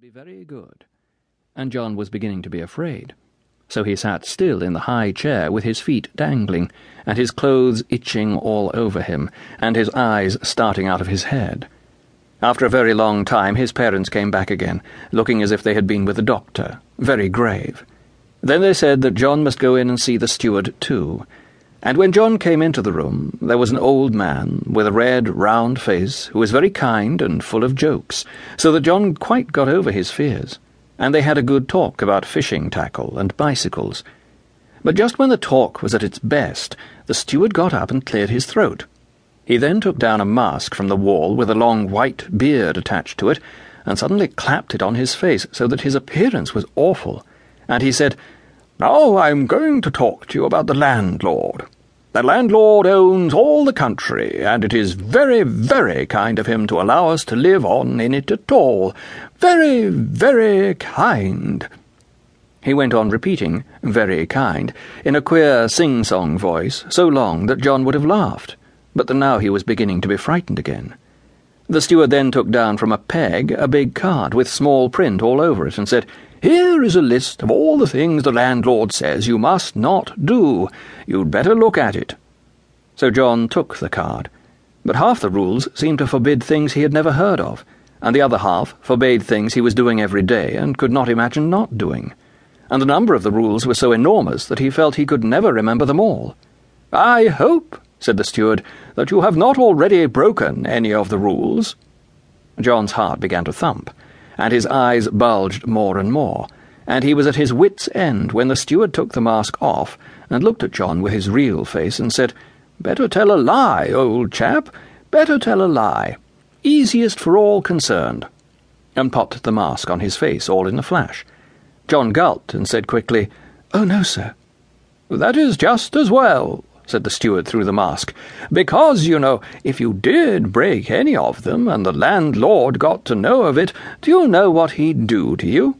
be very good. And John was beginning to be afraid. So he sat still in the high chair with his feet dangling, and his clothes itching all over him, and his eyes starting out of his head. After a very long time, his parents came back again, looking as if they had been with the doctor, very grave. Then they said that John must go in and see the steward too. And when John came into the room, there was an old man with a red, round face who was very kind and full of jokes, so that John quite got over his fears, and they had a good talk about fishing tackle and bicycles. But just when the talk was at its best, the steward got up and cleared his throat. He then took down a mask from the wall with a long white beard attached to it, and suddenly clapped it on his face so that his appearance was awful, and he said, now I'm going to talk to you about the landlord. The landlord owns all the country, and it is very, very kind of him to allow us to live on in it at all. Very, very kind. He went on repeating, very kind, in a queer sing song voice, so long that John would have laughed, but that now he was beginning to be frightened again. The steward then took down from a peg a big card with small print all over it and said, here is a list of all the things the landlord says you must not do. You'd better look at it. So John took the card, but half the rules seemed to forbid things he had never heard of, and the other half forbade things he was doing every day and could not imagine not doing. And the number of the rules were so enormous that he felt he could never remember them all. I hope, said the steward, that you have not already broken any of the rules. John's heart began to thump and his eyes bulged more and more, and he was at his wits' end when the steward took the mask off and looked at John with his real face and said, Better tell a lie, old chap, better tell a lie. Easiest for all concerned. And popped the mask on his face all in a flash. John gulped and said quickly, Oh, no, sir. That is just as well, said the steward through the mask, because, you know, if you did break any of them and the landlord got to know of it, do you know what he'd do to you?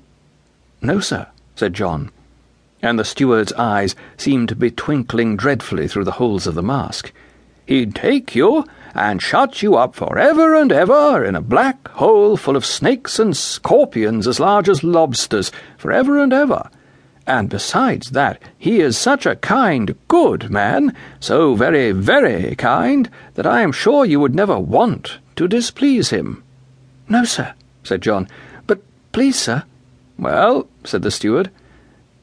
No, sir, said John. And the steward's eyes seemed to be twinkling dreadfully through the holes of the mask. He'd take you and shut you up for ever and ever in a black hole full of snakes and scorpions as large as lobsters, for ever and ever and besides that, he is such a kind, good man, so very, very kind, that I am sure you would never want to displease him. No, sir, said John. But please, sir. Well, said the steward.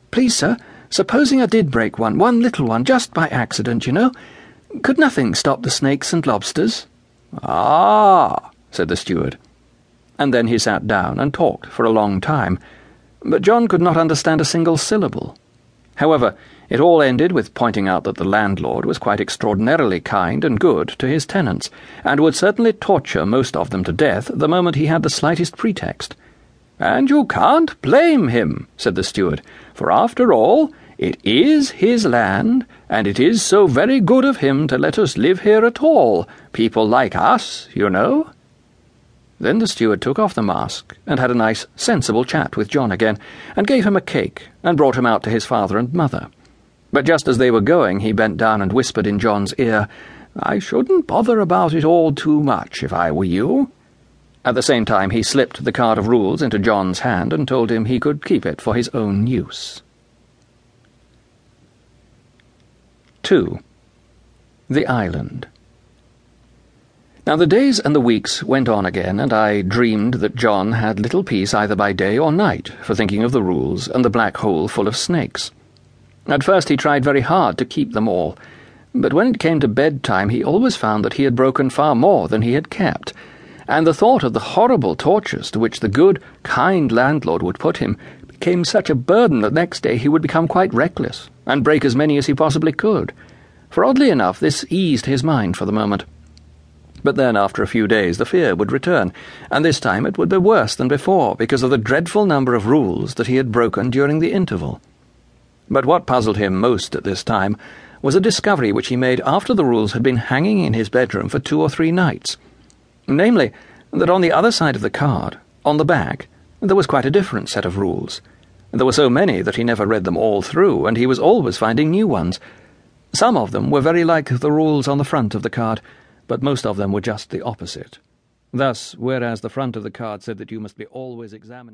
Please, sir, supposing I did break one, one little one, just by accident, you know, could nothing stop the snakes and lobsters? Ah, said the steward. And then he sat down and talked for a long time but John could not understand a single syllable. However, it all ended with pointing out that the landlord was quite extraordinarily kind and good to his tenants, and would certainly torture most of them to death the moment he had the slightest pretext. And you can't blame him, said the steward, for after all, it is his land, and it is so very good of him to let us live here at all, people like us, you know. Then the steward took off the mask and had a nice, sensible chat with John again, and gave him a cake and brought him out to his father and mother. But just as they were going, he bent down and whispered in John's ear, I shouldn't bother about it all too much if I were you. At the same time, he slipped the card of rules into John's hand and told him he could keep it for his own use. 2. The Island. Now the days and the weeks went on again, and I dreamed that John had little peace either by day or night for thinking of the rules and the black hole full of snakes. At first he tried very hard to keep them all, but when it came to bedtime he always found that he had broken far more than he had kept, and the thought of the horrible tortures to which the good, kind landlord would put him became such a burden that next day he would become quite reckless, and break as many as he possibly could. For oddly enough, this eased his mind for the moment. But then, after a few days, the fear would return, and this time it would be worse than before because of the dreadful number of rules that he had broken during the interval. But what puzzled him most at this time was a discovery which he made after the rules had been hanging in his bedroom for two or three nights. Namely, that on the other side of the card, on the back, there was quite a different set of rules. There were so many that he never read them all through, and he was always finding new ones. Some of them were very like the rules on the front of the card but most of them were just the opposite. Thus, whereas the front of the card said that you must be always examining